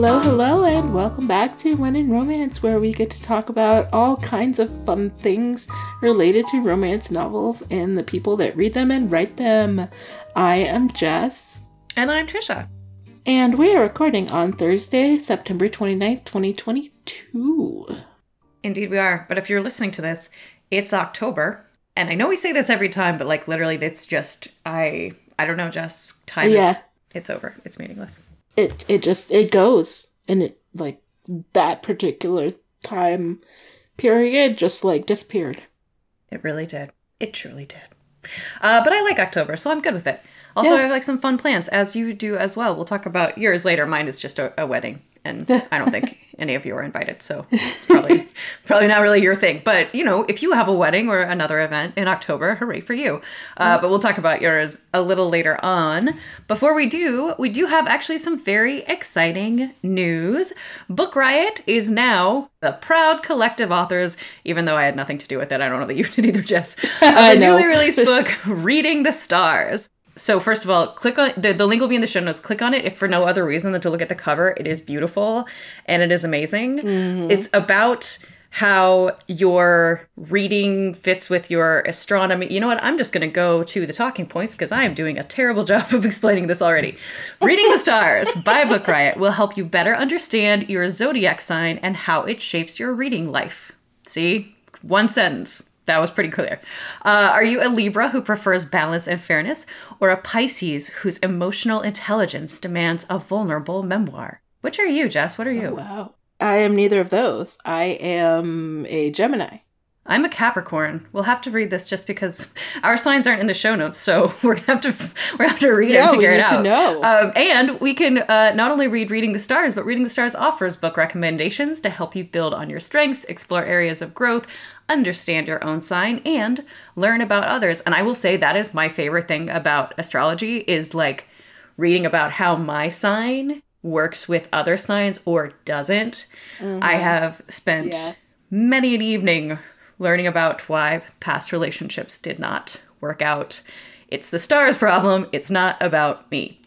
Hello, hello, and welcome back to When in Romance, where we get to talk about all kinds of fun things related to romance novels and the people that read them and write them. I am Jess. And I'm Trisha. And we are recording on Thursday, September 29th, 2022. Indeed, we are. But if you're listening to this, it's October. And I know we say this every time, but like literally, it's just, I, I don't know, Jess. Time Yeah. is, it's over. It's meaningless. It it just it goes and it like that particular time period just like disappeared. It really did. It truly did. Uh, but I like October, so I'm good with it. Also, Yeah. I have like some fun plans, as you do as well. We'll talk about yours later. Mine is just a, a wedding, and I don't think any of you are invited, so it's probably probably not really your thing. But you know, if you have a wedding or another event in October, hooray for you! Uh, but we'll talk about yours a little later on. Before we do, we do have actually some very exciting news. Book Riot is now the proud collective authors, even though I had nothing to do with it. I don't know that you did either, Jess. I the know. newly released book, Reading the Stars. So first of all, click on the, the link will be in the show notes. Click on it if for no other reason than to look at the cover. It is beautiful and it is amazing. Mm-hmm. It's about how your reading fits with your astronomy. You know what? I'm just going to go to the talking points because I am doing a terrible job of explaining this already. Reading the Stars by Book Riot will help you better understand your zodiac sign and how it shapes your reading life. See? One sentence. That was pretty clear. Uh, are you a Libra who prefers balance and fairness, or a Pisces whose emotional intelligence demands a vulnerable memoir? Which are you, Jess? What are you? Wow. I am neither of those. I am a Gemini. I'm a Capricorn. We'll have to read this just because our signs aren't in the show notes, so we're gonna have to we're gonna have to read it and we figure it need to know. Um, and we can uh, not only read Reading the Stars, but Reading the Stars offers book recommendations to help you build on your strengths, explore areas of growth, understand your own sign, and learn about others. And I will say that is my favorite thing about astrology is like reading about how my sign works with other signs or doesn't. I have spent Yeah. many an evening learning about why past relationships did not work out. It's the stars problem. It's not about me.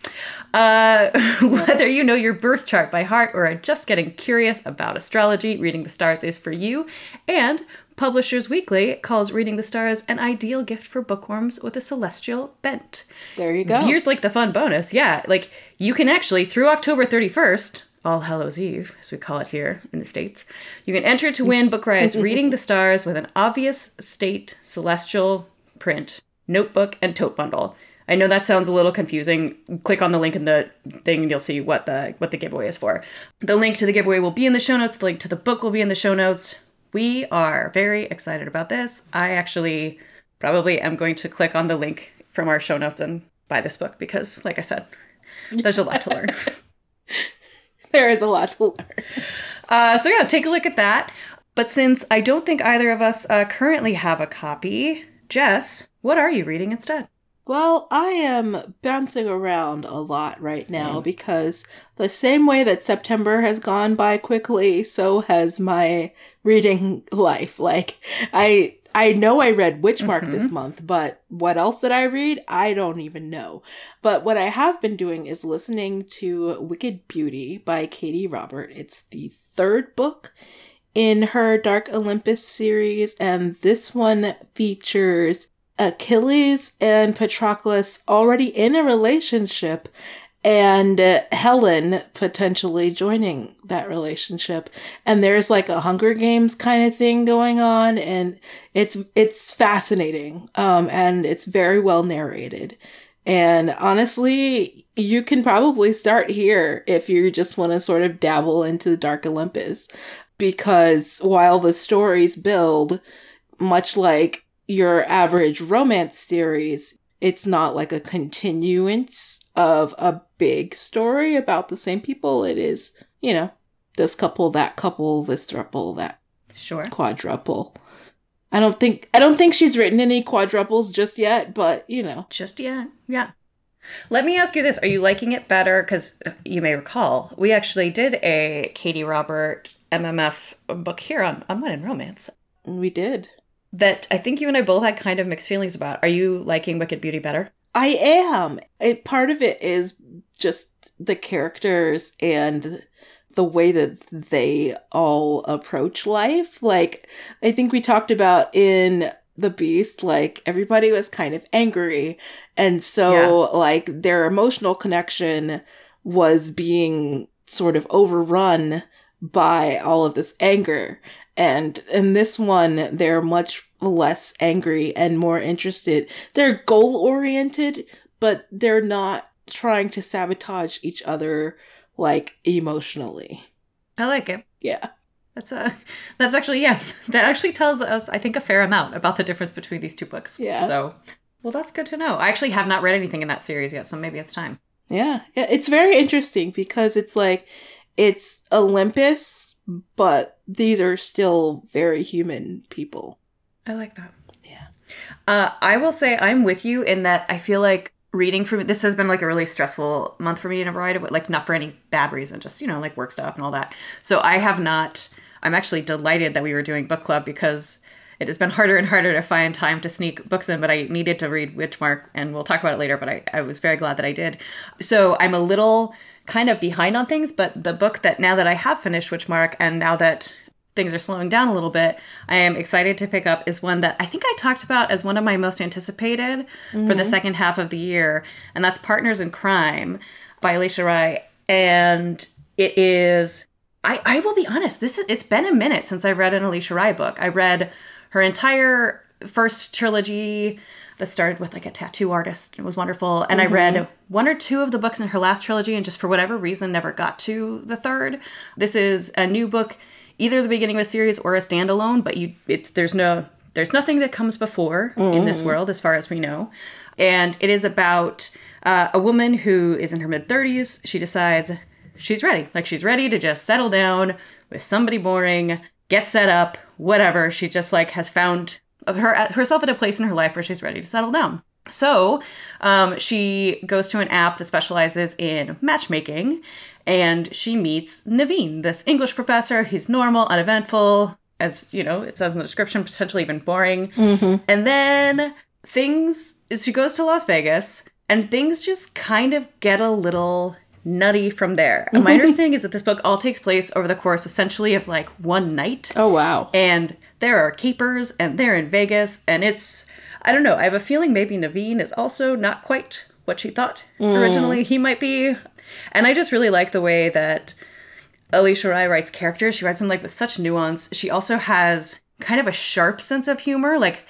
Uh, whether you know your birth chart by heart or are just getting curious about astrology, reading the stars is for you. And Publishers Weekly calls reading the stars an ideal gift for bookworms with a celestial bent. There you go. Here's like the fun bonus. Yeah, like you can actually through October 31st, All Hallows Eve, as we call it here in the States, you can enter to win Book Riot's Reading the Stars with an obvious state celestial print, notebook, and tote bundle. I know that sounds a little confusing. Click on the link in the thing and you'll see what the what the giveaway is for. The link to the giveaway will be in the show notes. The link to the book will be in the show notes. We are very excited about this. I actually probably am going to click on the link from our show notes and buy this book because, like I said, there's a lot to learn. there is a lot to learn. Uh, so yeah, take a look at that. But since I don't think either of us uh, currently have a copy, Jess, what are you reading instead? Well, I am bouncing around a lot right now because the same way that September has gone by quickly, so has my reading life. Like I I know I read Witchmark this mm-hmm. month, but what else did I read? I don't even know. But what I have been doing is listening to Wicked Beauty by Katee Robert. It's the third book in her Dark Olympus series, and this one features Achilles and Patroclus already in a relationship and uh, Helen potentially joining that relationship. And there's like a Hunger Games kind of thing going on and it's it's fascinating um and it's very well narrated. And honestly you can probably start here if you just want to sort of dabble into the Dark Olympus because while the stories build, much like your average romance series, it's not like a continuance of a big story about the same people. It is, you know, this couple, that couple, this thruple, that Sure. quadruple. I don't think I don't think she's written any quadruples just yet, but you know. Just yet. Yeah. Let me ask you this. Are you liking it better? Because uh, you may recall, we actually did a Katee Robert MMF book here on, on Mud Romance We did. that I think you and I both had kind of mixed feelings about. Are you liking Wicked Beauty better? I am. It, part of it is just the characters and the way that they all approach life. Like, I think we talked about in The Beast, like, everybody was kind of angry. And so, like, their emotional connection was being sort of overrun by all of this anger. And in this one, they're much less angry and more interested. They're goal oriented, but they're not trying to sabotage each other like emotionally. I like it. Yeah. That's a that's actually yeah. That actually tells us I think a fair amount about the difference between these two books. Yeah. So well that's good to know. I actually have not read anything in that series yet, so maybe it's time. Yeah. Yeah. It's very interesting because it's like, it's Olympus, but these are still very human people. I like that. Yeah. Uh, I will say I'm with you in that I feel like reading for me, this has been like a really stressful month for me in a variety of like not for any bad reason, just you know like work stuff and all that. So I have not. I'm actually delighted that we were doing book club because it has been harder and harder to find time to sneak books in. But I needed to read Witchmark, and we'll talk about it later. But I, I was very glad that I did. So I'm a little kind of behind on things, but the book that now that I have finished Witchmark, and now that things are slowing down a little bit, I am excited to pick up is one that I think I talked about as one of my most anticipated for the mm-hmm. second half of the year, and that's Partners in Crime by Alisha Rai. And it is I, I will be honest, this is it's been a minute since I read an Alisha Rai book. I read her entire first trilogy that started with like a tattoo artist. It was wonderful. And I read mm-hmm. one or two of the books in her last trilogy and just for whatever reason never got to the third. This is a new book, either the beginning of a series or a standalone, but you it's there's no there's nothing that comes before in this world as far as we know. And it is about uh, a woman who is in her mid 30s. She decides she's ready. Like she's ready to just settle down with somebody boring, get set up, whatever. She just like has found her herself at a place in her life where she's ready to settle down. So um, she goes to an app that specializes in matchmaking, and she meets Naveen, this English professor. He's normal, uneventful, as you know, it says in the description, potentially even boring. Mm-hmm. And then things, she goes to Las Vegas, and things just kind of get a little nutty from there. And my understanding is that this book all takes place over the course essentially of like one night. Oh, wow. And there are capers and they're in Vegas and it's I don't know, I have a feeling maybe Naveen is also not quite what she thought mm. originally he might be. And I just really like the way that Alisha Rai writes characters. She writes them like with such nuance. She also has kind of a sharp sense of humor. Like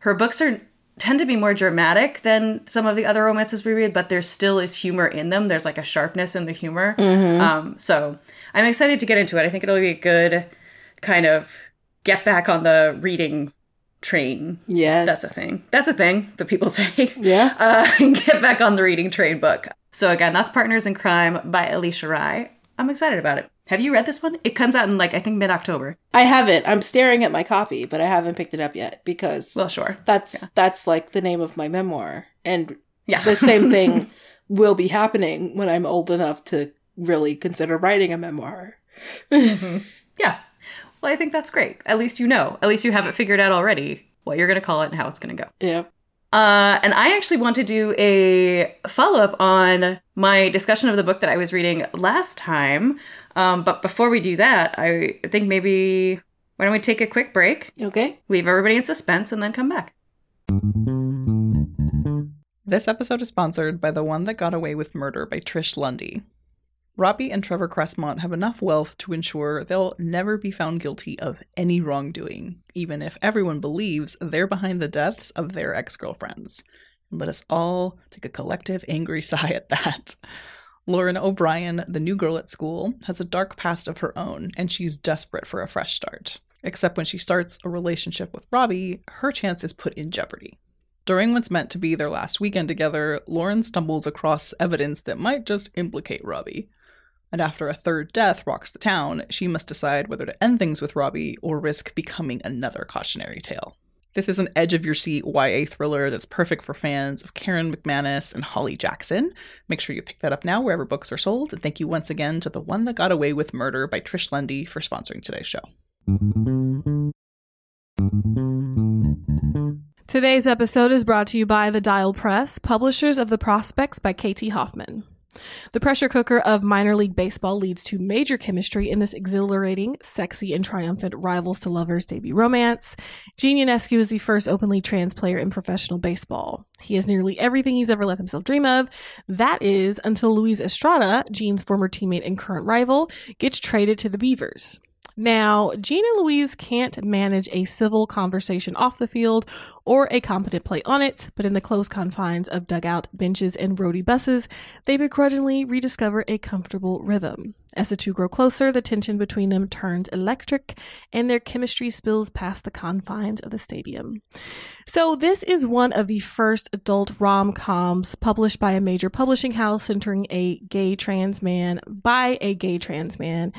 her books are tend to be more dramatic than some of the other romances we read, but there still is humor in them. There's like a sharpness in the humor. Um, so I'm excited to get into it. I think it'll be a good kind of get back on the reading train. Yes. That's a thing. That's a thing that people say. Yeah. Uh, get back on the reading train book. So again, that's Partners in Crime by Alisha Rai. I'm excited about it. Have you read this one? It comes out in like I think mid October. I haven't. I'm staring at my copy, but I haven't picked it up yet because Well, sure. that's that's like the name of my memoir. And Yeah. the same thing will be happening when I'm old enough to really consider writing a memoir. Mm-hmm. yeah. Well, I think that's great. At least you know. At least you have it figured out already what you're going to call it and how it's going to go. Yeah. Uh, and I actually want to do a follow up on my discussion of the book that I was reading last time. Um, but before we do that, I think maybe why don't we take a quick break, Okay. leave everybody in suspense, and then come back? This episode is sponsored by The One That Got Away with Murder by Trish Lundy. Robbie and Trevor Cressmont have enough wealth to ensure they'll never be found guilty of any wrongdoing, even if everyone believes they're behind the deaths of their ex girlfriends. Let us all take a collective angry sigh at that. Lauren O'Brien, the new girl at school, has a dark past of her own, and she's desperate for a fresh start. Except when she starts a relationship with Robbie, her chance is put in jeopardy. During what's meant to be their last weekend together, Lauren stumbles across evidence that might just implicate Robbie. And after a third death rocks the town, she must decide whether to end things with Robbie or risk becoming another cautionary tale. This is an edge of your seat YA thriller that's perfect for fans of Karen McManus and Holly Jackson. Make sure you pick that up now wherever books are sold. And thank you once again to The One That Got Away with Murder by Trish Lundy for sponsoring today's show. Today's episode is brought to you by The Dial Press, publishers of The Prospects by KT Hoffman. The pressure cooker of minor league baseball leads to major chemistry in this exhilarating, sexy, and triumphant rivals to lovers debut romance. Gene Ionescu is the first openly trans player in professional baseball. He has nearly everything he's ever let himself dream of. That is until Luis Estrada, Gene's former teammate and current rival, gets traded to the Beavers. Now, and Luis can't manage a civil conversation off the field or a competent play on it, but in the close confines of dugout benches and roadie buses, they begrudgingly rediscover a comfortable rhythm. As the two grow closer, the tension between them turns electric and their chemistry spills past the confines of the stadium. So, this is one of the first adult rom coms published by a major publishing house centering a gay trans man by a gay trans man.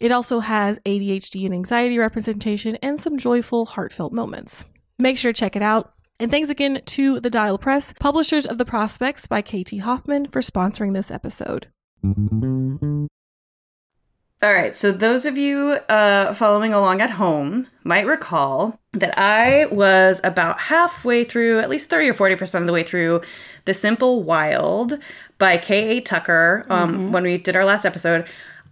It also has ADHD and anxiety representation and some joyful, heartfelt moments. Make sure to check it out. And thanks again to the Dial Press, publishers of The Prospects by KT Hoffman, for sponsoring this episode. All right, so those of you uh, following along at home might recall that I was about halfway through, at least 30 or 40% of the way through, The Simple Wild by K.A. Tucker um, mm-hmm. when we did our last episode.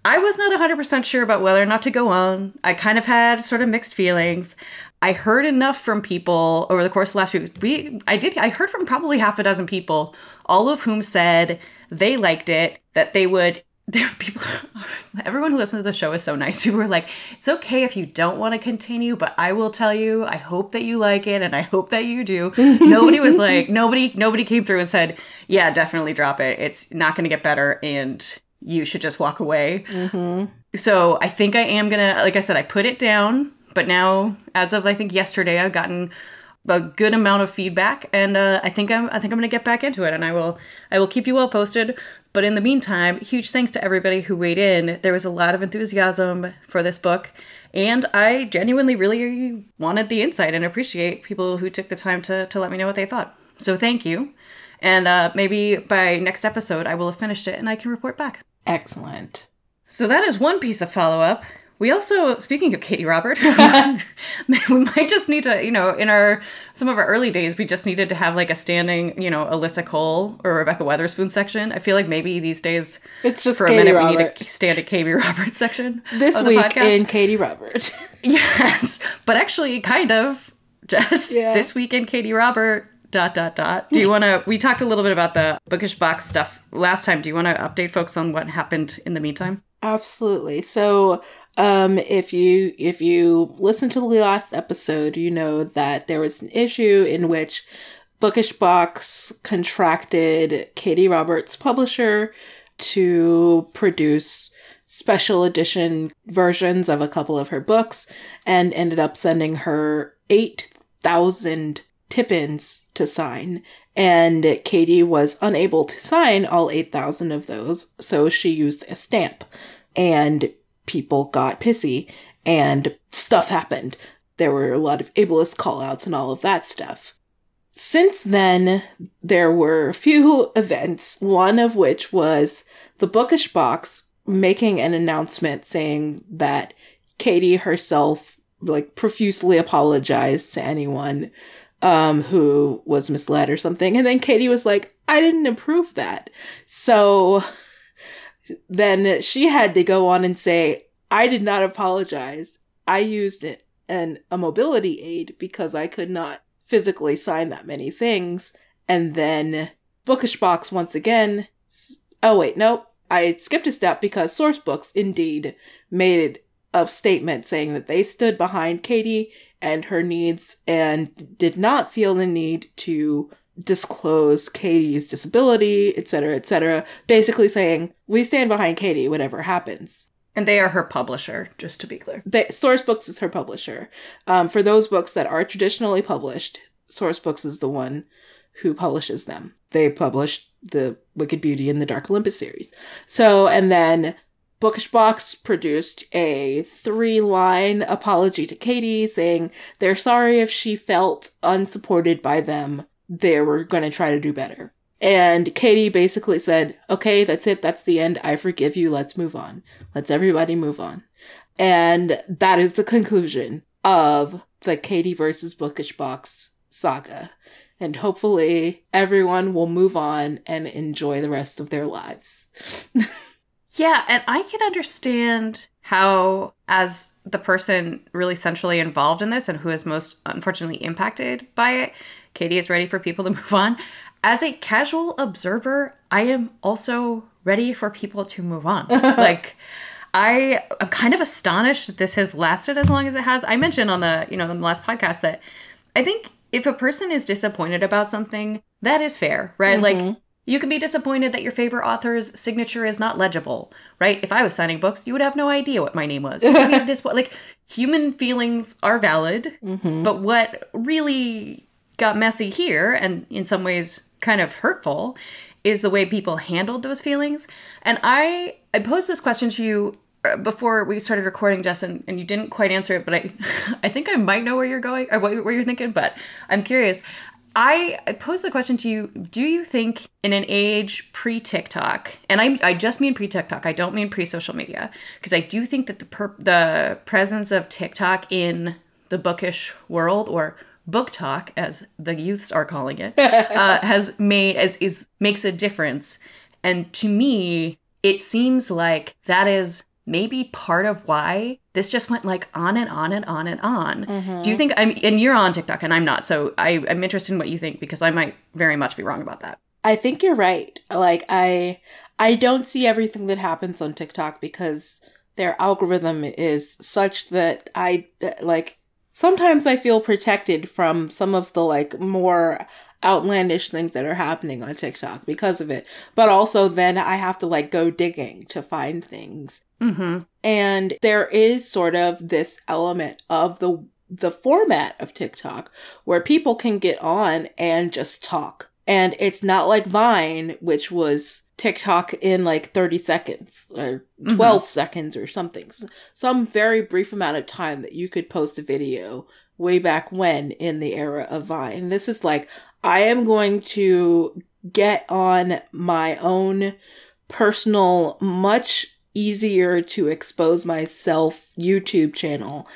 I was not 100% sure about whether or not to go on. I kind of had sort of mixed feelings. I heard enough from people over the course of the last week. We, I did, I heard from probably half a dozen people, all of whom said they liked it, that they would there people everyone who listens to the show is so nice people were like it's okay if you don't want to continue but i will tell you i hope that you like it and i hope that you do nobody was like nobody nobody came through and said yeah definitely drop it it's not going to get better and you should just walk away mm-hmm. so i think i am gonna like i said i put it down but now as of i think yesterday i've gotten a good amount of feedback and uh, i think i'm i think i'm gonna get back into it and i will i will keep you well posted but in the meantime, huge thanks to everybody who weighed in. There was a lot of enthusiasm for this book, and I genuinely really wanted the insight and appreciate people who took the time to, to let me know what they thought. So thank you. And uh, maybe by next episode, I will have finished it and I can report back. Excellent. So that is one piece of follow up. We also, speaking of Katee Robert, we might just need to, you know, in our some of our early days, we just needed to have like a standing, you know, Alyssa Cole or Rebekah Weatherspoon section. I feel like maybe these days, it's just for Katee a minute Robert. we need to stand at Katee Roberts section this week podcast. in Katie Robert. yes, but actually, kind of just yeah. this week in Katee Robert dot dot dot. Do you want to we talked a little bit about the bookish box stuff last time. Do you want to update folks on what happened in the meantime? Absolutely. So um, if you if you listen to the last episode, you know that there was an issue in which Bookish Box contracted Katee Roberts' publisher to produce special edition versions of a couple of her books and ended up sending her 8,000 tip-ins to sign. And Katee was unable to sign all 8,000 of those, so she used a stamp. And people got pissy and stuff happened. There were a lot of ableist callouts and all of that stuff. Since then, there were a few events, one of which was the Bookish Box making an announcement saying that Katee herself like profusely apologized to anyone um who was misled or something and then Katee was like I didn't approve that. So then she had to go on and say, I did not apologize. I used and a mobility aid because I could not physically sign that many things. And then Bookish Box once again. Oh wait, nope. I skipped a step because Sourcebooks indeed made a statement saying that they stood behind Katee and her needs and did not feel the need to disclose Katee's disability, etc., etc. Basically saying, we stand behind Katee, whatever happens. And they are her publisher, just to be clear. They, Sourcebooks is her publisher. Um, for those books that are traditionally published, Sourcebooks is the one who publishes them. They published the Wicked Beauty and the Dark Olympus series. So, and then Bookish Box produced a three line apology to Katee saying they're sorry if she felt unsupported by them. They were going to try to do better. And Katee basically said, okay, that's it. That's the end. I forgive you. Let's move on. Let's everybody move on. And that is the conclusion of the Katee versus Bookish Box saga. And hopefully everyone will move on and enjoy the rest of their lives. yeah, and I can understand how, as the person really centrally involved in this and who is most unfortunately impacted by it, Katee is ready for people to move on. As a casual observer, I am also ready for people to move on. like, I am kind of astonished that this has lasted as long as it has. I mentioned on the, you know, the last podcast that I think if a person is disappointed about something, that is fair, right? Mm-hmm. Like you can be disappointed that your favorite author's signature is not legible, right? If I was signing books, you would have no idea what my name was. like human feelings are valid, mm-hmm. but what really got messy here and in some ways kind of hurtful is the way people handled those feelings. And I I posed this question to you uh, before we started recording, Jess, and, and you didn't quite answer it, but I, I think I might know where you're going or what, what you're thinking, but I'm curious. I, pose the question to you Do you think in an age pre TikTok, and I, I just mean pre TikTok, I don't mean pre social media, because I do think that the, per, the presence of TikTok in the bookish world or BookTok, as the youths are calling it, uh, has made as is makes a difference. And to me, it seems like that is maybe part of why this just went like on and on and on and on. Mm-hmm. Do you think I'm and you're on TikTok and I'm not, so I, I'm interested in what you think because I might very much be wrong about that. I think you're right. Like I I don't see everything that happens on TikTok because their algorithm is such that I like sometimes I feel protected from some of the like more outlandish things that are happening on TikTok because of it. But also then I have to like go digging to find things. Mm-hmm. And there is sort of this element of the the format of TikTok where people can get on and just talk. And it's not like Vine, which was TikTok in like 30 seconds or 12 mm-hmm. seconds or something. Some very brief amount of time that you could post a video way back when in the era of Vine. This is like I am going to get on my own personal, much easier to expose myself YouTube channel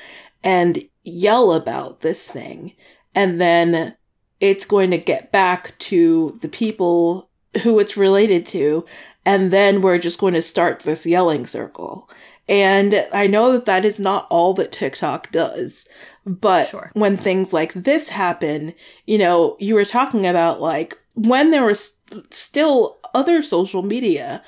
and yell about this thing. And then it's going to get back to the people who it's related to. And then we're just going to start this yelling circle. And I know that that is not all that TikTok does. But sure. when things like this happen, you know, you were talking about like when there was still other social media,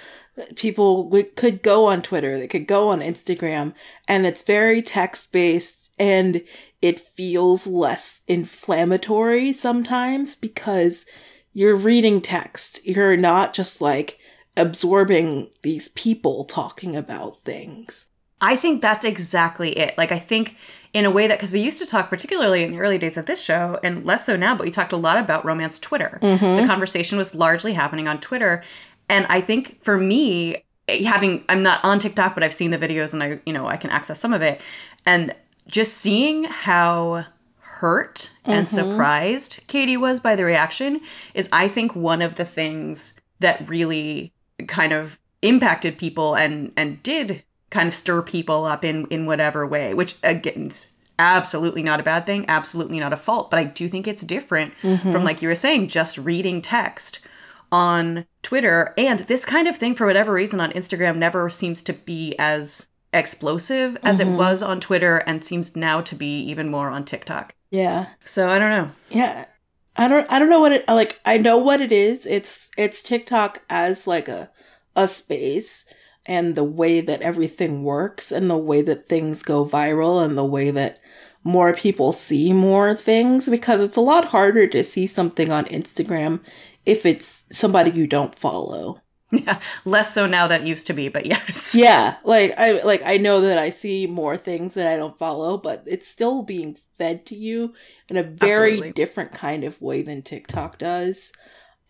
people could go on Twitter, they could go on Instagram, and it's very text based and it feels less inflammatory sometimes because you're reading text. You're not just like absorbing these people talking about things. I think that's exactly it. Like, I think in a way that, because we used to talk, particularly in the early days of this show, and less so now, but we talked a lot about romance Twitter. Mm-hmm. The conversation was largely happening on Twitter. And I think for me, having, I'm not on TikTok, but I've seen the videos and I, you know, I can access some of it. And just seeing how hurt and mm-hmm. surprised Katee was by the reaction is, I think, one of the things that really kind of impacted people and and did kind of stir people up in in whatever way which again absolutely not a bad thing absolutely not a fault but i do think it's different mm-hmm. from like you were saying just reading text on twitter. And this kind of thing for whatever reason on instagram never seems to be as explosive as mm-hmm. it was on twitter and seems now to be even more on tiktok. Yeah. So i don't know. Yeah. I don't i don't know what it like i know what it is. It's it's tiktok as like a a space and the way that everything works and the way that things go viral and the way that more people see more things because it's a lot harder to see something on Instagram if it's somebody you don't follow. Yeah, less so now that used to be, but yes. Yeah, like I like I know that I see more things that I don't follow, but it's still being fed to you in a very Absolutely. different kind of way than TikTok does.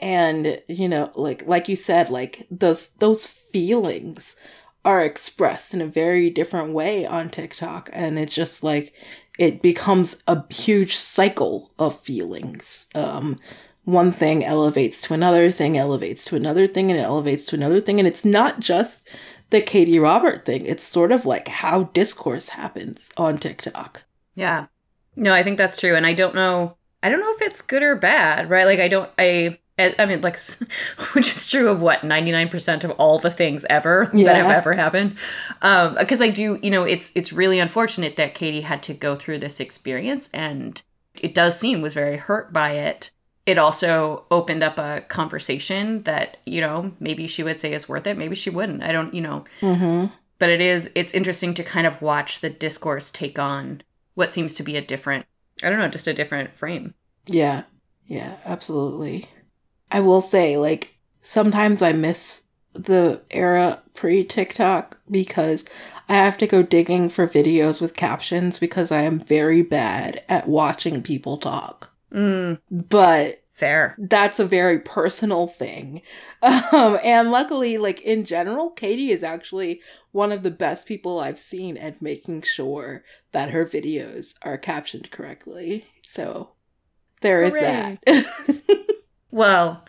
And you know, like like you said, like those those feelings are expressed in a very different way on TikTok and it's just like it becomes a huge cycle of feelings. Um one thing elevates to another thing, elevates to another thing, and it elevates to another thing. And it's not just the Katee Robert thing. It's sort of like how discourse happens on TikTok. Yeah. No, I think that's true. And I don't know, I don't know if it's good or bad, right? Like, I don't, I, I mean, like, which is true of what, 99% of all the things ever that have ever happened. Um, because I do, you know, it's, it's really unfortunate that Katee had to go through this experience and it does seem was very hurt by it. It also opened up a conversation that, you know, maybe she would say is worth it. Maybe she wouldn't. I don't, you know, Mm-hmm. but it is it's interesting to kind of watch the discourse take on what seems to be a different i don't know just a different frame Yeah. Yeah, absolutely. I will say, like, sometimes I miss the era pre TikTok because I have to go digging for videos with captions because I am very bad at watching people talk. mm, But fair that's a very personal thing. Um, and luckily, like in general, Katee is actually one of the best people I've seen at making sure that her videos are captioned correctly. So there is Hooray. that. well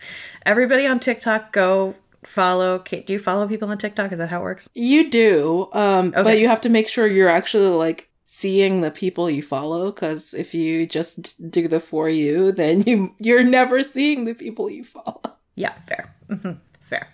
everybody on tiktok go follow Kate, do you follow people on tiktok? Is that how it works? You do, um, but you have to make sure you're actually like seeing the people you follow because if you just do the for you, then you you're never seeing the people you follow. yeah fair. Mhm, fair.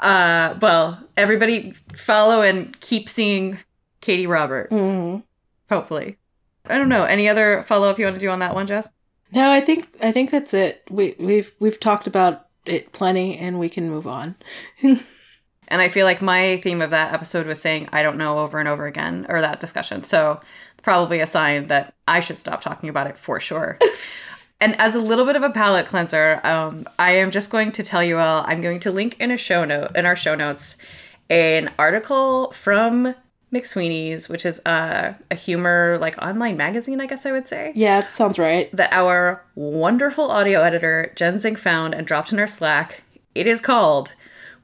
Uh well everybody follow and keep seeing katie robert. Mhm. hopefully. I don't know. Any other follow-up you want to do on that one jess No, I think I think that's it. We we've we've talked about it plenty, and we can move on. And I feel like my theme of that episode was saying I don't know over and over again, or that discussion. So probably a sign that I should stop talking about it for sure. and as a little bit of a palate cleanser, um, I am just going to tell you all I'm going to link in a show note in our show notes an article from McSweeney's, which is a, a humor like online magazine, I guess I would say Yeah, that sounds right. that our wonderful audio editor Jen Zink found and dropped in our Slack. It is called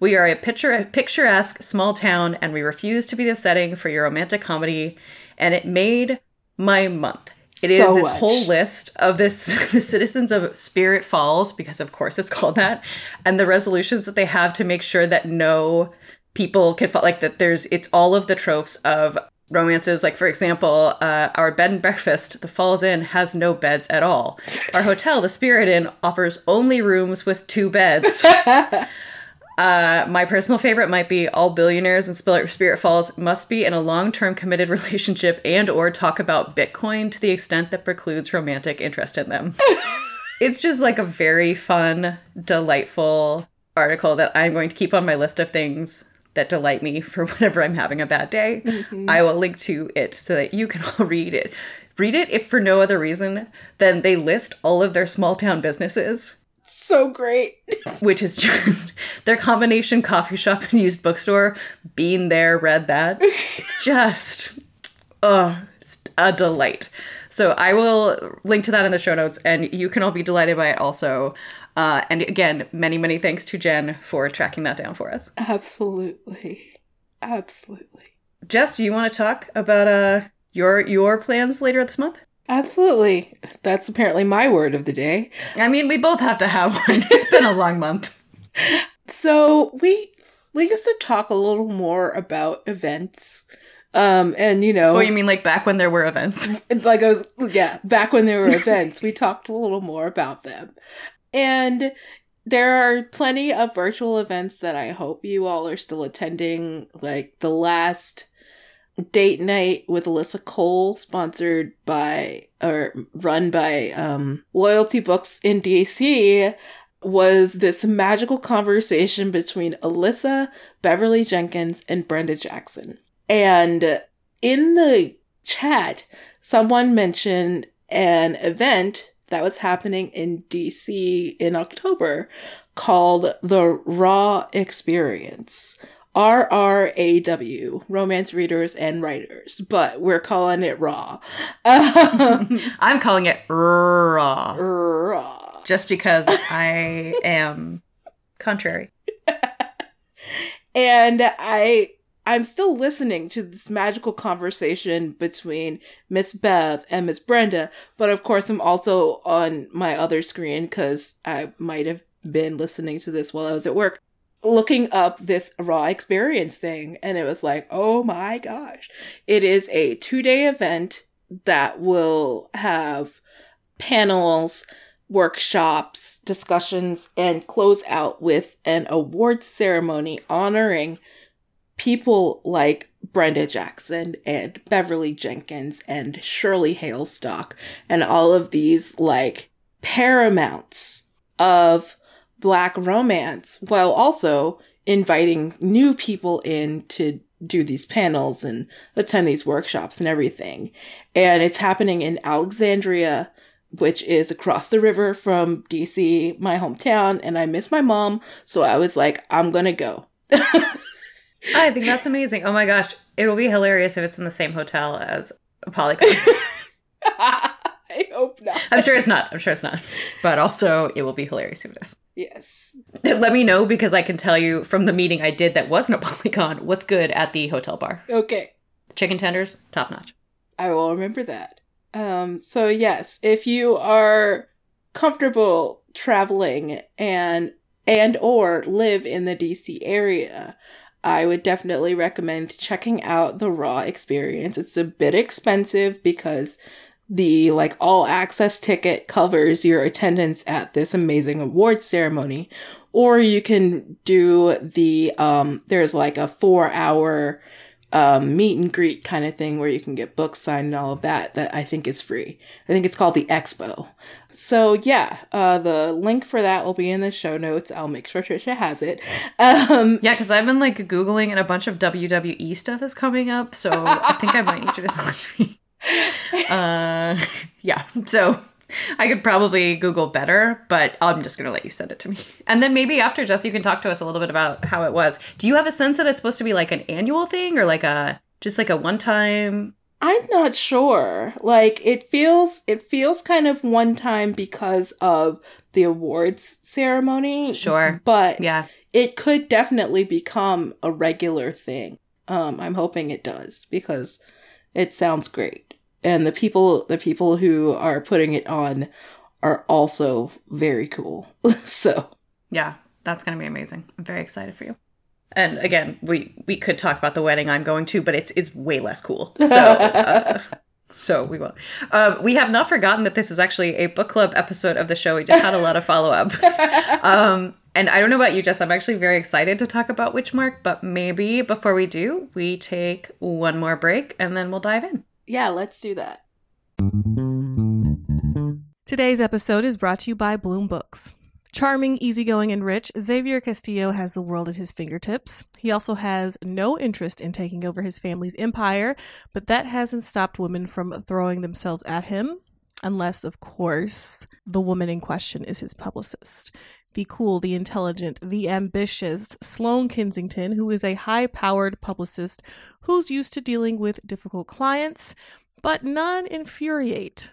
"We Are a Picture- Picturesque Small Town, and We Refuse to Be the Setting for Your Romantic Comedy," and it made my month. It is So this much. whole list of this the citizens of Spirit Falls because of course it's called that, and the resolutions that they have to make sure that no people can fall like that. There's it's all of the tropes of romances like for example uh, our bed and breakfast the falls inn has no beds at all our hotel the spirit inn offers only rooms with two beds uh, my personal favorite might be all billionaires in Spirit Spirit Falls must be in a long-term committed relationship and or talk about Bitcoin to the extent that precludes romantic interest in them. it's just like a very fun, delightful article that I'm going to keep on my list of things that delight me for whenever I'm having a bad day. Mm-hmm. I will link to it so that you can all read it. Read it if for no other reason than they list all of their small town businesses So great. which is just their combination coffee shop and used bookstore. Being there, read that. It's just, oh, it's a delight. So I will link to that in the show notes, and you can all be delighted by it also. Uh, and again, many, many thanks to Jen for tracking that down for us. Absolutely. Absolutely. Jess, do you want to talk about uh your your plans later this month? Absolutely. That's apparently my word of the day. I mean, we both have to have one. It's been a long month. So we we used to talk a little more about events. Um and you know Oh, you mean like back when there were events? like I was yeah, back when there were events, we talked a little more about them. And there are plenty of virtual events that I hope you all are still attending, like the last date night with Alyssa Cole, sponsored by or run by um, Loyalty Books in DC, was this magical conversation between Alyssa, Beverly Jenkins, and Brenda Jackson. And in the chat, someone mentioned an event that was happening in DC in October called the Raw Experience. R R A W, romance readers and writers, but we're calling it Raw. Um, I'm calling it raw. raw. Just because I am contrary. and I I'm still listening to this magical conversation between Miss Bev and Miss Brenda, but of course I'm also on my other screen because I might have been listening to this while I was at work, looking up this raw experience thing, and it was like, oh my gosh, it is a two day event that will have panels, workshops, discussions, and close out with an awards ceremony honoring people like Brenda Jackson and Beverly Jenkins and Shirley Hailstock and all of these like paramounts of black romance while also inviting new people in to do these panels and attend these workshops and everything. And it's happening in Alexandria, which is across the river from DC, my hometown. And I miss my mom. So I was like, I'm going to go. I think that's amazing. Oh my gosh. It'll be hilarious if it's in the same hotel as ApollyCon. I hope not. I'm sure it's not. I'm sure it's not. But also, it will be hilarious if it is. Yes. Let me know because I can tell you from the meeting I did that wasn't a Polygon what's good at the hotel bar. Okay. Chicken tenders, top notch. I will remember that. Um, so yes, if you are comfortable traveling and and or live in the DC area, I would definitely recommend checking out the Raw experience. It's a bit expensive because the like all access ticket covers your attendance at this amazing awards ceremony or you can do the um there's like a 4 hour um, meet and greet kind of thing where you can get books signed and all of that that I think is free. I think it's called the Expo. So yeah, uh, the link for that will be in the show notes. I'll make sure Trisha has it. Um, Yeah, because I've been like Googling and a bunch of WWE stuff is coming up. So I think I might need you to send it to me. Uh, yeah. So I could probably Google better, but I'm just going to let you send it to me. And then maybe after, Jess, you can talk to us a little bit about how it was. Do you have a sense that it's supposed to be like an annual thing or like a just like a one time? I'm not sure. Like it feels it feels kind of one time because of the awards ceremony. Sure. But Yeah. it could definitely become a regular thing. Um, I'm hoping it does because it sounds great. And the people the people who are putting it on are also very cool. so Yeah. That's going to be amazing. I'm very excited for you. And again, we we could talk about the wedding I'm going to, but it's it's way less cool. So uh, so we won't. Um, we have not forgotten that this is actually a book club episode of the show. We just had a lot of follow up. um, and I don't know about you, Jess. I'm actually very excited to talk about Witchmark, but maybe before we do, we take one more break and then we'll dive in. yeah, let's do that. Today's episode is brought to you by Bloom Books. Charming, easygoing, and rich, Xavier Castillo has the world at his fingertips. He also has no interest in taking over his family's empire, but that hasn't stopped women from throwing themselves at him, unless, of course, the woman in question is his publicist. The cool, the intelligent, the ambitious Sloane Kensington, who is a high powered publicist who's used to dealing with difficult clients, but none infuriate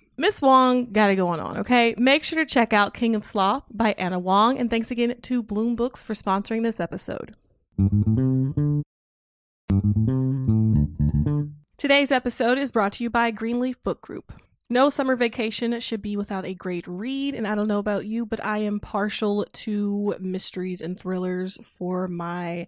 Miss Huang got it going on, okay? Make sure to check out King of Sloth by Ana Huang, and thanks again to Bloom Books for sponsoring this episode. Today's episode is brought to you by Greenleaf Book Group. No summer vacation should be without a great read, and I don't know about you, but I am partial to mysteries and thrillers for my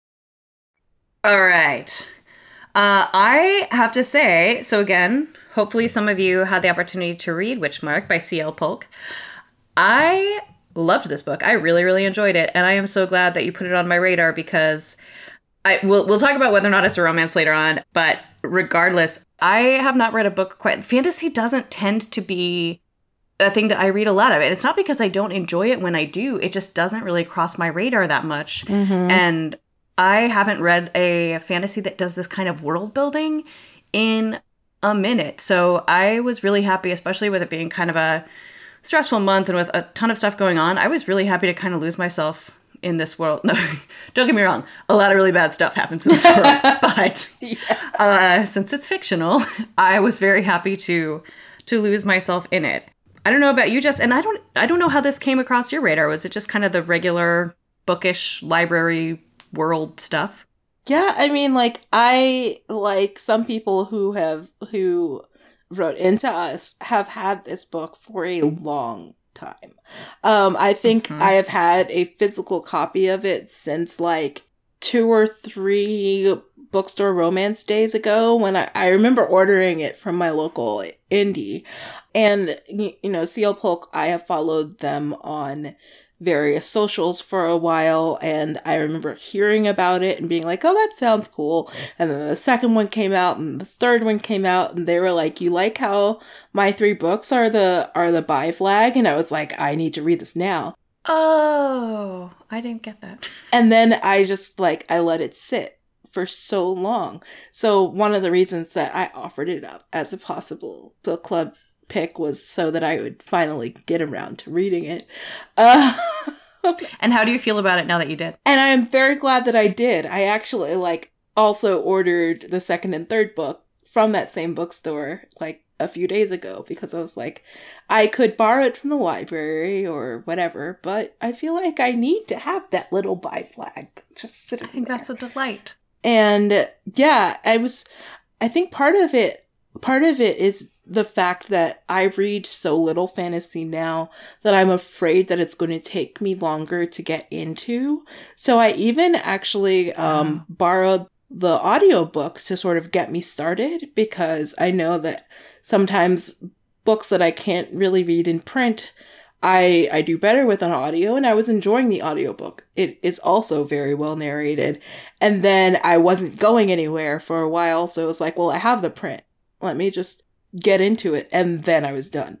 All right. Uh, I have to say, so again, hopefully some of you had the opportunity to read Witchmark by C.L. Polk. I loved this book. I really, really enjoyed it, and I am so glad that you put it on my radar because I we'll we'll talk about whether or not it's a romance later on, but regardless, I have not read a book quite fantasy doesn't tend to be a thing that I read a lot of. And it's not because I don't enjoy it when I do. It just doesn't really cross my radar that much. Mm-hmm. And I haven't read a fantasy that does this kind of world building in a minute. So I was really happy, especially with it being kind of a stressful month and with a ton of stuff going on. I was really happy to kind of lose myself in this world. No, don't get me wrong. A lot of really bad stuff happens in this world, but uh, since it's fictional, I was very happy to to lose myself in it. I don't know about you, Jess, and I don't I don't know how this came across your radar. Was it just kind of the regular bookish library world stuff? Yeah, I mean, like I like some people who have who wrote into us have had this book for a long time. Um, I think Mhm. I have had a physical copy of it since like two or three bookstore romance days ago when I, I remember ordering it from my local indie. And, you know, CL Polk, I have followed them on various socials for a while and I remember hearing about it and being like, oh, that sounds cool. And then the second one came out and the third one came out and they were like, you like how my three books are the are the bi flag? And I was like, I need to read this now. Oh, I didn't get that. And then I just like I let it sit for so long. So one of the reasons that I offered it up as a possible book club pick was so that I would finally get around to reading it. Uh, And how do you feel about it now that you did? and I am very glad that I did. I actually like also ordered the second and third book from that same bookstore like a few days ago because I was like I could borrow it from the library or whatever, but I feel like I need to have that little bi flag just sitting I think there. that's a delight. And yeah, I was, I think part of it, part of it is the fact that I read so little fantasy now that I'm afraid that it's going to take me longer to get into. So I even actually um, borrowed the audiobook to sort of get me started because I know that sometimes books that I can't really read in print I I do better with an audio and I was enjoying the audiobook. It is also very well narrated. And then I wasn't going anywhere for a while, so it was like, well, I have the print. Let me just get into it. And then I was done.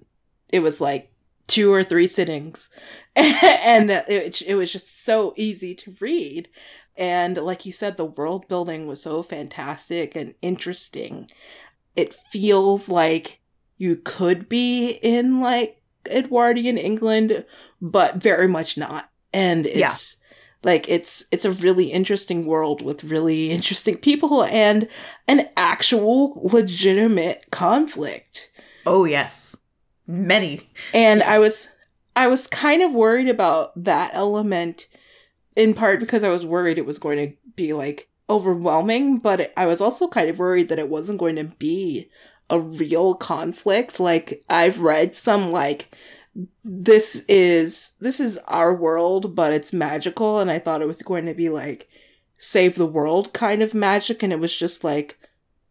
It was like two or three sittings. and it, it was just so easy to read. And like you said, the world building was so fantastic and interesting. It feels like you could be in like Edwardian England, but very much not. And it's like it's it's a really interesting world with really interesting people and an actual legitimate conflict. Oh yes, many. And I was I was kind of worried about that element in part because I was worried it was going to be like overwhelming, but I was also kind of worried that it wasn't going to be a real conflict. Like I've read some like this is this is our world, but it's magical and I thought it was going to be like save the world kind of magic and it was just like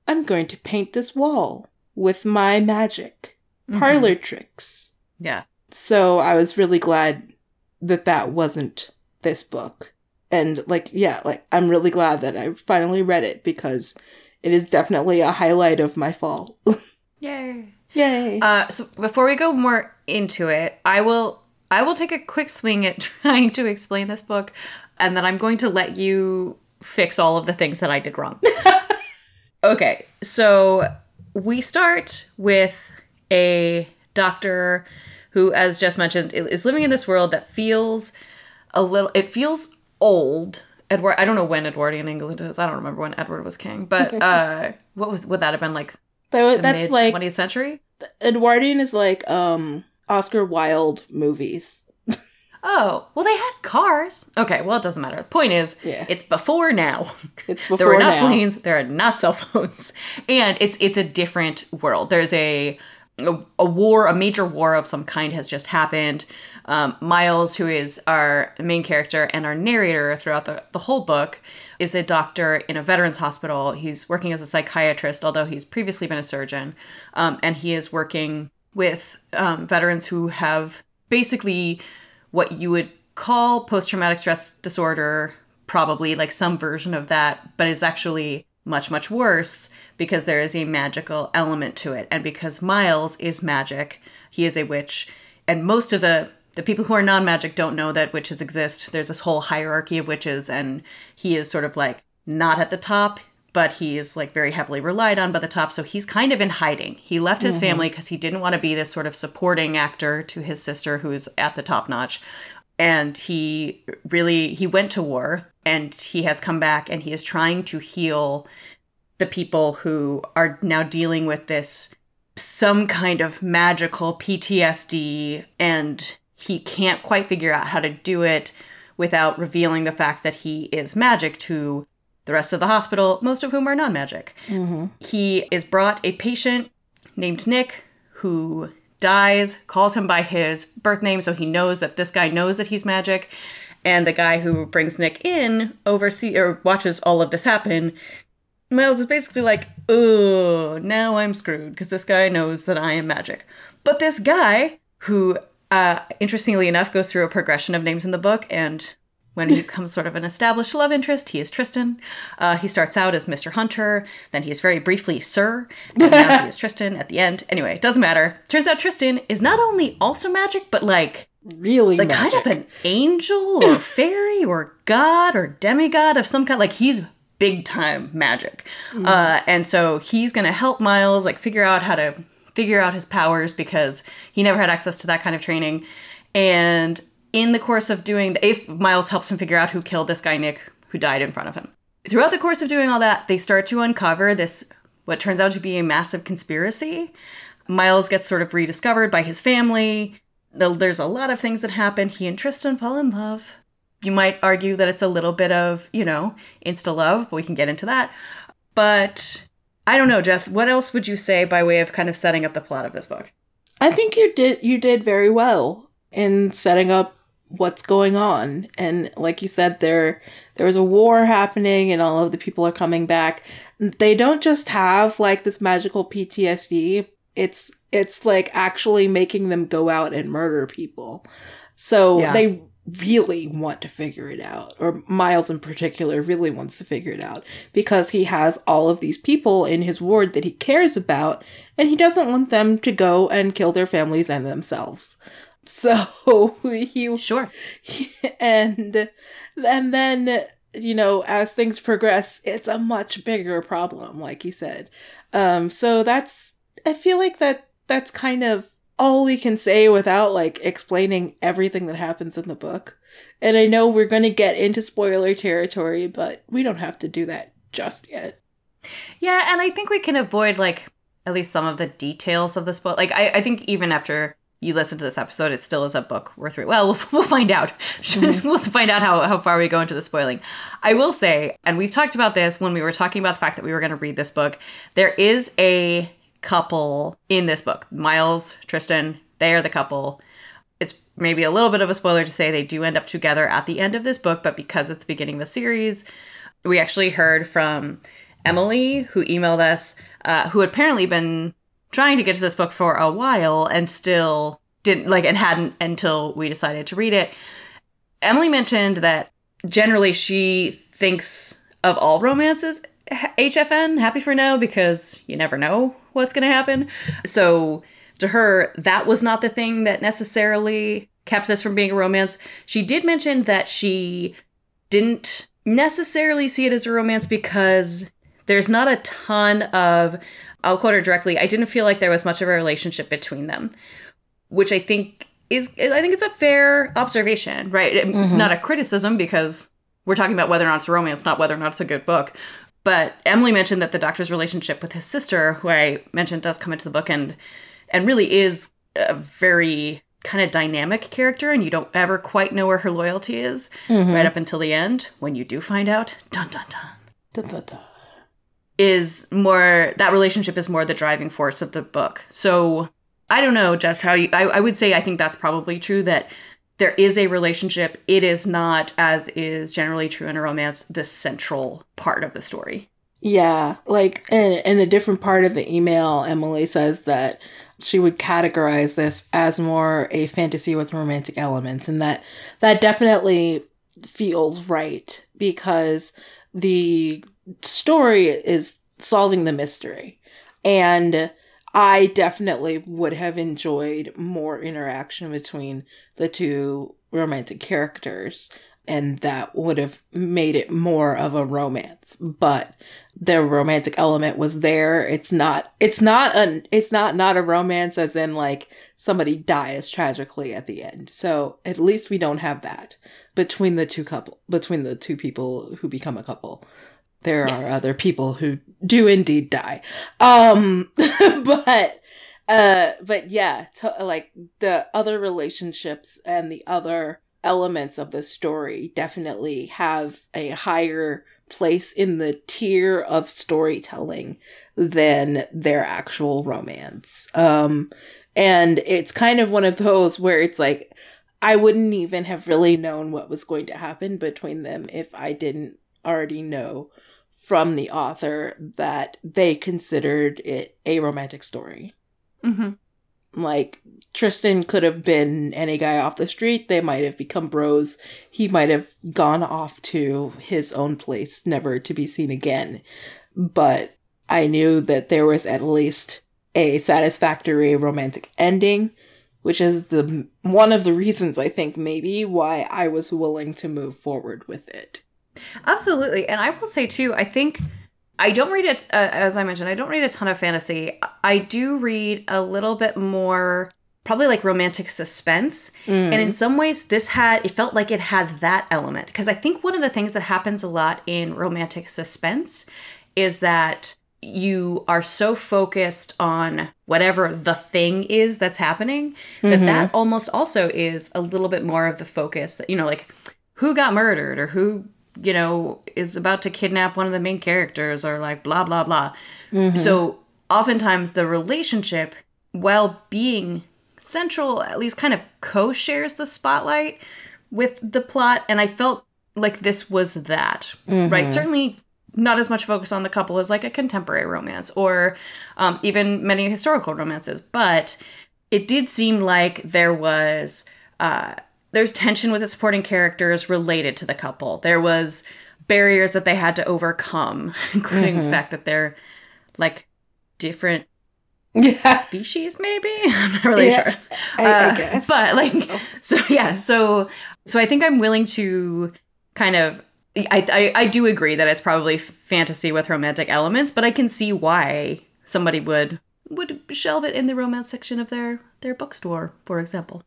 I'm going to paint this wall with my magic Mhm. parlor tricks. Yeah. So I was really glad that that wasn't this book. And like, yeah, like I'm really glad that I finally read it because it is definitely a highlight of my fall. Yay. Yay. Uh, so before we go more into it, I will I will take a quick swing at trying to explain this book, and then I'm going to let you fix all of the things that I did wrong. okay, so we start with a doctor who, as Jess mentioned, is living in this world that feels a little. It feels old. Edward, I don't know when Edwardian England is. I don't remember when Edward was king, but uh, what was would that have been like? That, the that's like 20th century. Edwardian is like um Oscar Wilde movies. Oh, well, they had cars. Okay, well, it doesn't matter. The point is, Yeah. it's before now. It's before now. there are not now. planes. There are not cell phones, and it's it's a different world. There's a a, a war, a major war of some kind has just happened. Um, Miles, who is our main character and our narrator throughout the, the whole book, is a doctor in a veterans hospital. He's working as a psychiatrist, although he's previously been a surgeon, um, and he is working with um, veterans who have basically what you would call post traumatic stress disorder, probably like some version of that, but it's actually much, much worse because there is a magical element to it. And because Miles is magic, he is a witch. And most of the the people who are non-magic don't know that witches exist. There's this whole hierarchy of witches, and he is sort of like not at the top, but he is like very heavily relied on by the top. So he's kind of in hiding. He left his family mm-hmm. because he didn't want to be this sort of supporting actor to his sister who's at the top notch. And he really he went to war and he has come back and he is trying to heal the people who are now dealing with this some kind of magical PTSD and he can't quite figure out how to do it without revealing the fact that he is magic to the rest of the hospital, most of whom are non magic. Mm-hmm. He is brought a patient named Nick who dies, calls him by his birth name so he knows that this guy knows that he's magic. And the guy who brings Nick in oversee or watches all of this happen. Miles is basically like, oh, now I'm screwed because this guy knows that I am magic. But this guy, who uh, interestingly enough goes through a progression of names in the book, and when he becomes sort of an established love interest, he is Tristan. Uh, he starts out as Mr. Hunter, then he is very briefly Sir, and now he is Tristan at the end. Anyway, it doesn't matter. Turns out Tristan is not only also magic, but like Really like magic. kind of an angel or fairy or god or demigod of some kind. Like he's big time magic, uh, and so he's gonna help Miles like figure out how to figure out his powers because he never had access to that kind of training. And in the course of doing, the if Miles helps him figure out who killed this guy Nick who died in front of him, throughout the course of doing all that, they start to uncover this what turns out to be a massive conspiracy. Miles gets sort of rediscovered by his family. There's a lot of things that happen. He and Tristan fall in love. You might argue that it's a little bit of, you know, insta love, but we can get into that. But I don't know, Jess, what else would you say by way of kind of setting up the plot of this book? I think you did you did very well in setting up what's going on. And like you said, there there's a war happening and all of the people are coming back. They don't just have like this magical PTSD. It's it's like actually making them go out and murder people. So Yeah. they really want to figure it out. Or Miles in particular really wants to figure it out because he has all of these people in his ward that he cares about and he doesn't want them to go and kill their families and themselves. So he Sure. and and then you know as things progress it's a much bigger problem like you said um so that's i feel like that that's kind of all we can say without like explaining everything that happens in the book and i know we're going to get into spoiler territory but we don't have to do that just yet Yeah, and I think we can avoid like at least some of the details of this book. Like I, I think even after you listen to this episode, it still is a book worth reading. Well, we'll, we'll find out. Mm-hmm. we'll find out how, how far we go into the spoiling. I will say, and we've talked about this when we were talking about the fact that we were going to read this book. There is a couple in this book. Miles, Tristan, they are the couple. It's maybe a little bit of a spoiler to say they do end up together at the end of this book, but because it's the beginning of a series, we actually heard from Emily, who emailed us, uh, who had apparently been trying to get to this book for a while and still didn't like and hadn't until we decided to read it. Emily mentioned that generally she thinks of all romances HFN, happy for now, because you never know what's going to happen. So to her, that was not the thing that necessarily kept this from being a romance. She did mention that she didn't necessarily see it as a romance because there's not a ton of, I'll quote her directly, I didn't feel like there was much of a relationship between them, which I think is, I think it's a fair observation, right? Mm-hmm. Not a criticism because we're talking about whether or not it's a romance, not whether or not it's a good book. But Emily mentioned that the doctor's relationship with his sister, who I mentioned does come into the book and and really is a very kind of dynamic character and you don't ever quite know where her loyalty is mm-hmm. right up until the end. When you do find out dun dun dun dun dun dun. is more that relationship is more the driving force of the book. So i don't know just how you I, I would say i think that's probably true that there is a relationship. It is not as is generally true in a romance the central part of the story. Yeah like in, in a different part of the email emily says that she would categorize this as more a fantasy with romantic elements and that that definitely feels right because the story is solving the mystery. And I definitely would have enjoyed more interaction between the two romantic characters and that would have made it more of a romance. But the romantic element was there. It's not it's not an it's not not a romance as in like somebody dies tragically at the end. So at least we don't have that between the two couple between the two people who become a couple there yes. are other people who do indeed die um but uh but yeah to, like the other relationships and the other elements of the story definitely have a higher place in the tier of storytelling than their actual romance. Um, and it's kind of one of those where it's like, I wouldn't even have really known what was going to happen between them if I didn't already know from the author that they considered it a romantic story. Mm-hmm. Like Tristan could have been any guy off the street. They might have become bros. He might have gone off to his own place, never to be seen again. But I knew that there was at least a satisfactory romantic ending, which is the one of the reasons I think maybe why I was willing to move forward with it. Absolutely. And I will say too, I think I don't read it, uh, as I mentioned, I don't read a ton of fantasy. I do read a little bit more, probably like romantic suspense. Mm. And in some ways, this had, it felt like it had that element. Because I think one of the things that happens a lot in romantic suspense is that you are so focused on whatever the thing is that's happening that mm-hmm. that almost also is a little bit more of the focus that, you know, like who got murdered or who you know, is about to kidnap one of the main characters or like blah, blah, blah. Mm-hmm. So oftentimes the relationship, while being central, at least kind of co shares the spotlight with the plot. And I felt like this was that, mm-hmm. right? Certainly not as much focus on the couple as like a contemporary romance or um, even many historical romances, but it did seem like there was. Uh, there's tension with the supporting characters related to the couple. There was barriers that they had to overcome, including mm-hmm. the fact that they're like different yeah. species, maybe. I'm not really yeah, sure. I, uh, I guess. But like, so yeah, so so I think I'm willing to kind of. I, I I do agree that it's probably fantasy with romantic elements, but I can see why somebody would would shelve it in the romance section of their their bookstore, for example.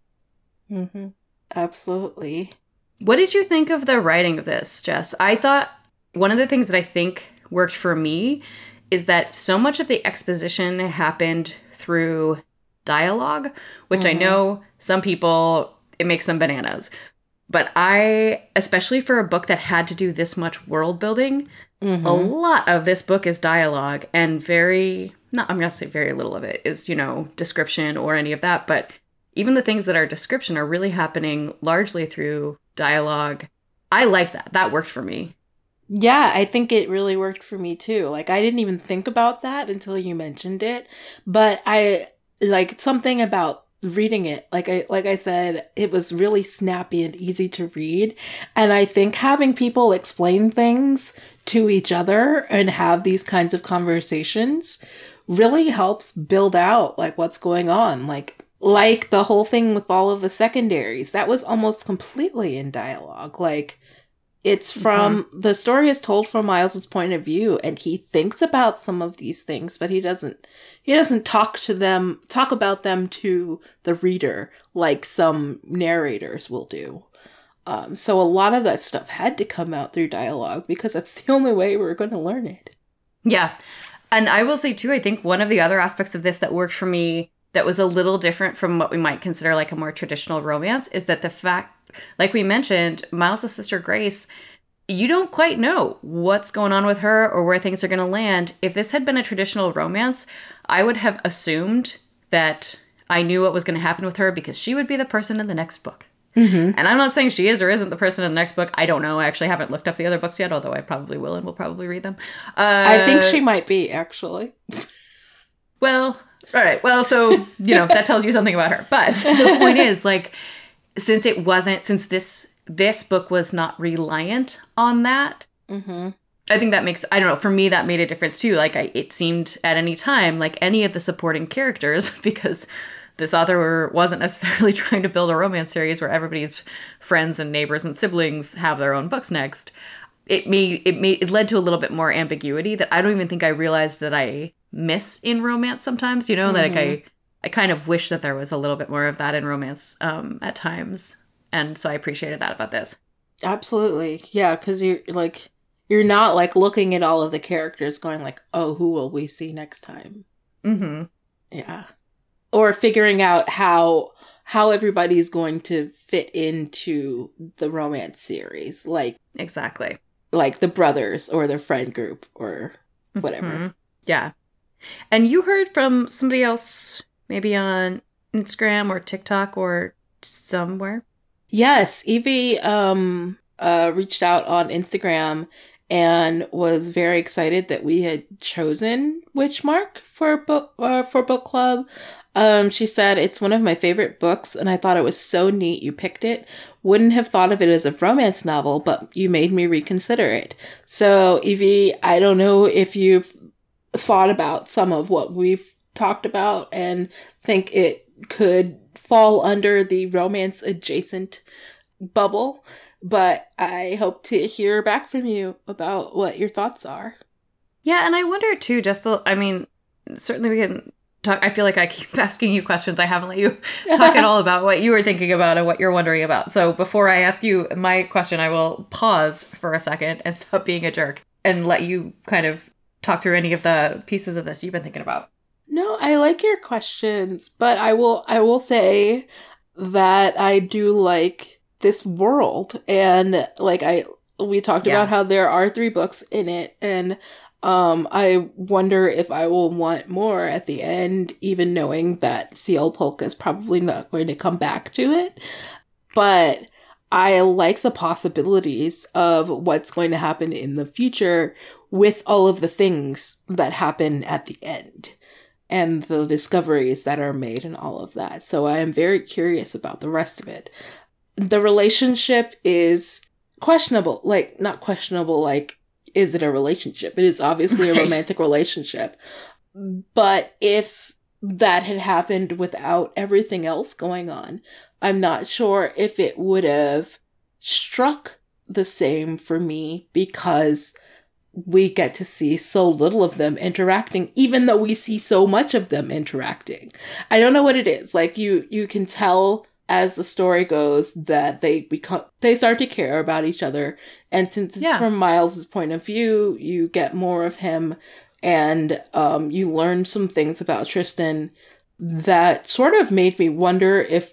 Mm-hmm. Absolutely. What did you think of the writing of this, Jess? I thought one of the things that I think worked for me is that so much of the exposition happened through dialogue, which mm-hmm. I know some people it makes them bananas. But I, especially for a book that had to do this much world building, mm-hmm. a lot of this book is dialogue and very not I'm gonna say very little of it is, you know, description or any of that, but even the things that are description are really happening largely through dialogue. I like that. That worked for me. Yeah, I think it really worked for me too. Like I didn't even think about that until you mentioned it, but I like something about reading it. Like I like I said, it was really snappy and easy to read. And I think having people explain things to each other and have these kinds of conversations really helps build out like what's going on. Like like the whole thing with all of the secondaries. That was almost completely in dialogue. Like it's from mm-hmm. the story is told from Miles's point of view and he thinks about some of these things, but he doesn't he doesn't talk to them talk about them to the reader like some narrators will do. Um, so a lot of that stuff had to come out through dialogue because that's the only way we're going to learn it. Yeah. And I will say too, I think one of the other aspects of this that worked for me that was a little different from what we might consider like a more traditional romance is that the fact like we mentioned, Miles' sister Grace, you don't quite know what's going on with her or where things are going to land. If this had been a traditional romance, I would have assumed that I knew what was going to happen with her because she would be the person in the next book. Mm-hmm. And I'm not saying she is or isn't the person in the next book. I don't know. I actually haven't looked up the other books yet, although I probably will and will probably read them. Uh, I think she might be, actually. well, right. Well, so, you know, that tells you something about her. But the point is, like, since it wasn't since this this book was not reliant on that mm-hmm. i think that makes i don't know for me that made a difference too like I, it seemed at any time like any of the supporting characters because this author wasn't necessarily trying to build a romance series where everybody's friends and neighbors and siblings have their own books next it made it made it led to a little bit more ambiguity that i don't even think i realized that i miss in romance sometimes you know mm-hmm. like i I kind of wish that there was a little bit more of that in romance um, at times, and so I appreciated that about this. Absolutely, yeah, because you're like you're not like looking at all of the characters, going like, "Oh, who will we see next time?" Mm-hmm. Yeah, or figuring out how how everybody's going to fit into the romance series, like exactly, like the brothers or the friend group or whatever. Mm-hmm. Yeah, and you heard from somebody else maybe on Instagram or TikTok or somewhere? Yes, Evie um uh reached out on Instagram and was very excited that we had chosen Witchmark for book uh, for book club. Um, she said it's one of my favorite books, and I thought it was so neat you picked it. Wouldn't have thought of it as a romance novel, but you made me reconsider it. So, Evie, I don't know if you've thought about some of what we've talked about and think it could fall under the romance adjacent bubble. But I hope to hear back from you about what your thoughts are. Yeah, and I wonder too, just the, I mean, certainly we can talk. I feel like I keep asking you questions. I haven't let you talk at all about what you were thinking about and what you're wondering about. So before I ask you my question, I will pause for a second and stop being a jerk and let you kind of talk through any of the pieces of this you've been thinking about. No, I like your questions, but I will I will say that I do like this world and like I we talked yeah. about how there are three books in it and um I wonder if I will want more at the end even knowing that CL Polk is probably not going to come back to it. But I like the possibilities of what's going to happen in the future with all of the things that happen at the end and the discoveries that are made and all of that. So I am very curious about the rest of it. The relationship is questionable, like not questionable like is it a relationship? It is obviously a romantic relationship. But if that had happened without everything else going on, I'm not sure if it would have struck the same for me because we get to see so little of them interacting even though we see so much of them interacting. I don't know what it is. Like you you can tell as the story goes that they become they start to care about each other. And since it's yeah. from miles's point of view you get more of him and um, you learn some things about tristan that sort of made me wonder if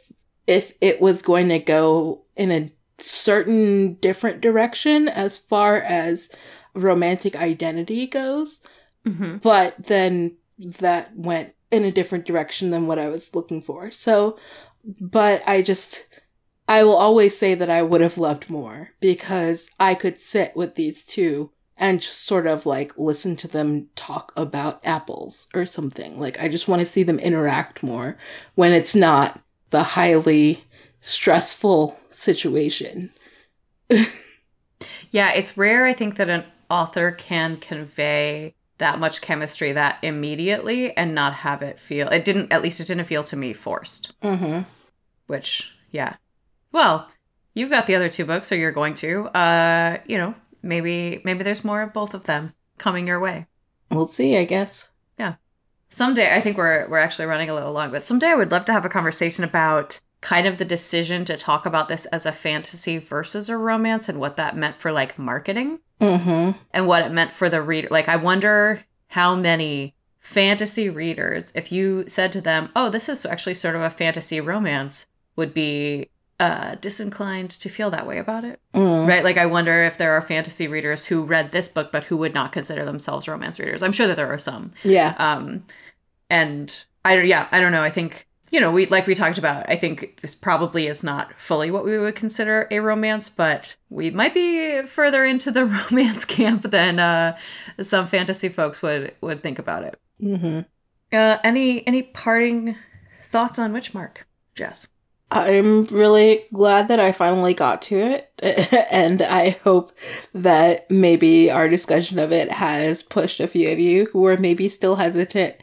if it was going to go in a certain different direction as far as romantic identity goes. Mm-hmm. But then that went in a different direction than what I was looking for. So, but I just, I will always say that I would have loved more because I could sit with these two and just sort of like listen to them talk about apples or something. Like I just want to see them interact more when it's not the highly stressful situation. yeah, it's rare I think that an author can convey that much chemistry that immediately and not have it feel it didn't at least it didn't feel to me forced. Mhm. Which, yeah. Well, you've got the other two books, so you're going to. Uh, you know, maybe maybe there's more of both of them coming your way. We'll see, I guess. Someday I think we're we're actually running a little long, but someday I would love to have a conversation about kind of the decision to talk about this as a fantasy versus a romance and what that meant for like marketing Mhm. and what it meant for the reader. Like I wonder how many fantasy readers if you said to them, "Oh, this is actually sort of a fantasy romance," would be uh disinclined to feel that way about it. Mm. Right? Like I wonder if there are fantasy readers who read this book but who would not consider themselves romance readers. I'm sure that there are some. Yeah. Um and I yeah, I don't know. I think you know, we like we talked about, I think this probably is not fully what we would consider a romance, but we might be further into the romance camp than uh some fantasy folks would would think about it. Mhm. Uh any any parting thoughts on Witchmark, Jess? I'm really glad that I finally got to it, and I hope that maybe our discussion of it has pushed a few of you who are maybe still hesitant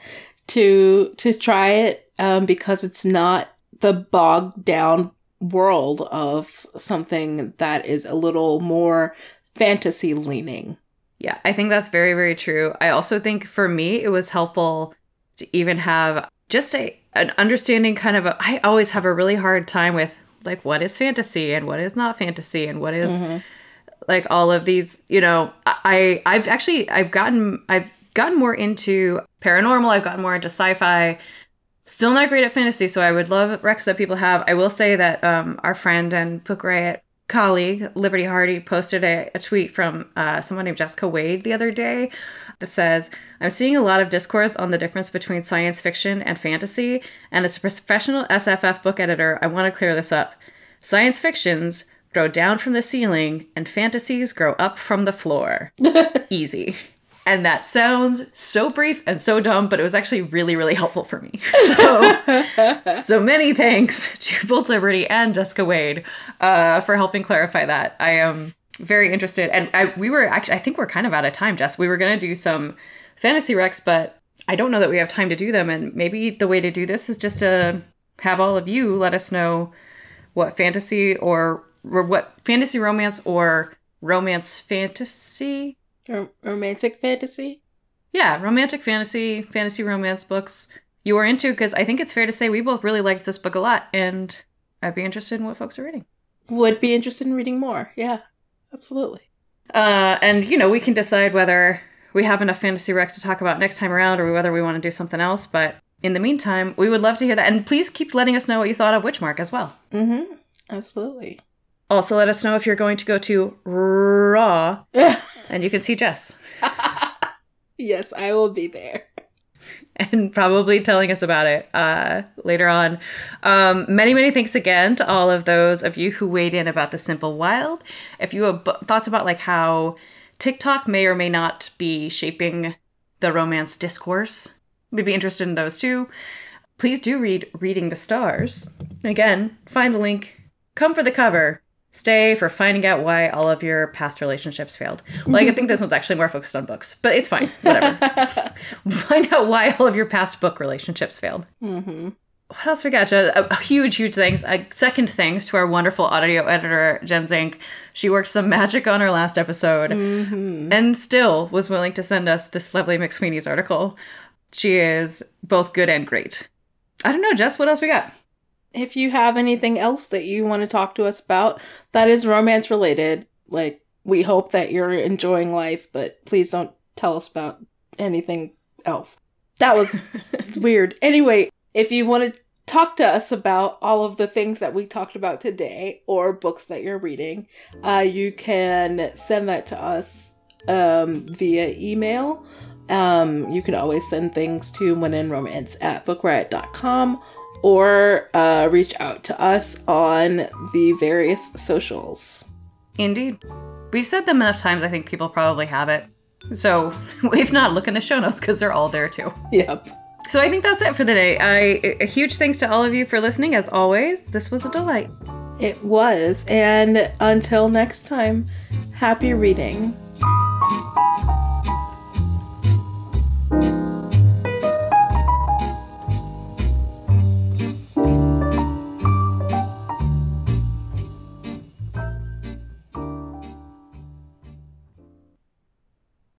to to try it um, because it's not the bogged down world of something that is a little more fantasy leaning. Yeah, I think that's very, very true. I also think for me, it was helpful to even have just a an understanding kind of a, I always have a really hard time with like what is fantasy and what is not fantasy and what is, Mm-hmm. like all of these, you know, I I've actually I've gotten I've gotten more into paranormal, I've gotten more into sci-fi. Still not great at fantasy, so I would love recs that people have. I will say that um, our friend and Book Riot colleague Liberty Hardy posted a, a tweet from uh, someone named Jessica Wade the other day that says, "I'm seeing a lot of discourse on the difference between science fiction and fantasy, and as a professional SFF book editor, I want to clear this up. Science fictions grow down from the ceiling, and fantasies grow up from the floor. Easy." And that sounds so brief and so dumb, but it was actually really, really helpful for me. So, so many thanks to both Liberty and Jessica Wade uh, for helping clarify that. I am very interested, and I, we were actually, I think we're kind of out of time, Jess. We were going to do some fantasy recs, but I don't know that we have time to do them. And maybe the way to do this is just to have all of you let us know what fantasy or, or what fantasy romance or romance fantasy Rom- romantic fantasy. yeah, romantic fantasy, fantasy romance books you are into because I think it's fair to say we both really liked this book a lot, and I'd be interested in what folks are reading. Would be interested in reading more. Yeah, absolutely. Uh, and you know, we can decide whether we have enough fantasy recs to talk about next time around, or whether we want to do something else. But in the meantime, we would love to hear that, and please keep letting us know what you thought of Witchmark as well. Mm-hmm. Absolutely. Also, let us know if you're going to go to Raw, and you can see Jess. yes, I will be there. and probably telling us about it uh, later on. Um, many, many thanks again to all of those of you who weighed in about the Simple Wild. If you have thoughts about like how TikTok may or may not be shaping the romance discourse, we'd be interested in those too. Please do read Reading the Stars. Again, find the link, come for the cover, stay for finding out why all of your past relationships failed. Well, I think this one's actually more focused on books, but it's fine. Whatever. Find out why all of your past book relationships failed. Mm-hmm. What else we got? A, a huge, huge thanks. A second thanks to our wonderful audio editor, Jen Zink. She worked some magic on our last episode Mm-hmm. and still was willing to send us this lovely McSweeney's article. She is both good and great. I don't know, Jess, what else we got? If you have anything else that you want to talk to us about that is romance related, like we hope that you're enjoying life, but please don't tell us about anything else. That was weird. Anyway, if you want to talk to us about all of the things that we talked about today or books that you're reading, uh, you can send that to us um, via email. Um, you can always send things to when in romance at bookriot.com or uh, reach out to us on the various socials. Indeed. We've said them enough times, I think people probably have it. So if not, look in the show notes because they're all there too. Yep. So I think that's it for the day. I a huge thanks to all of you for listening as always. This was a delight. It was. And until next time, happy reading.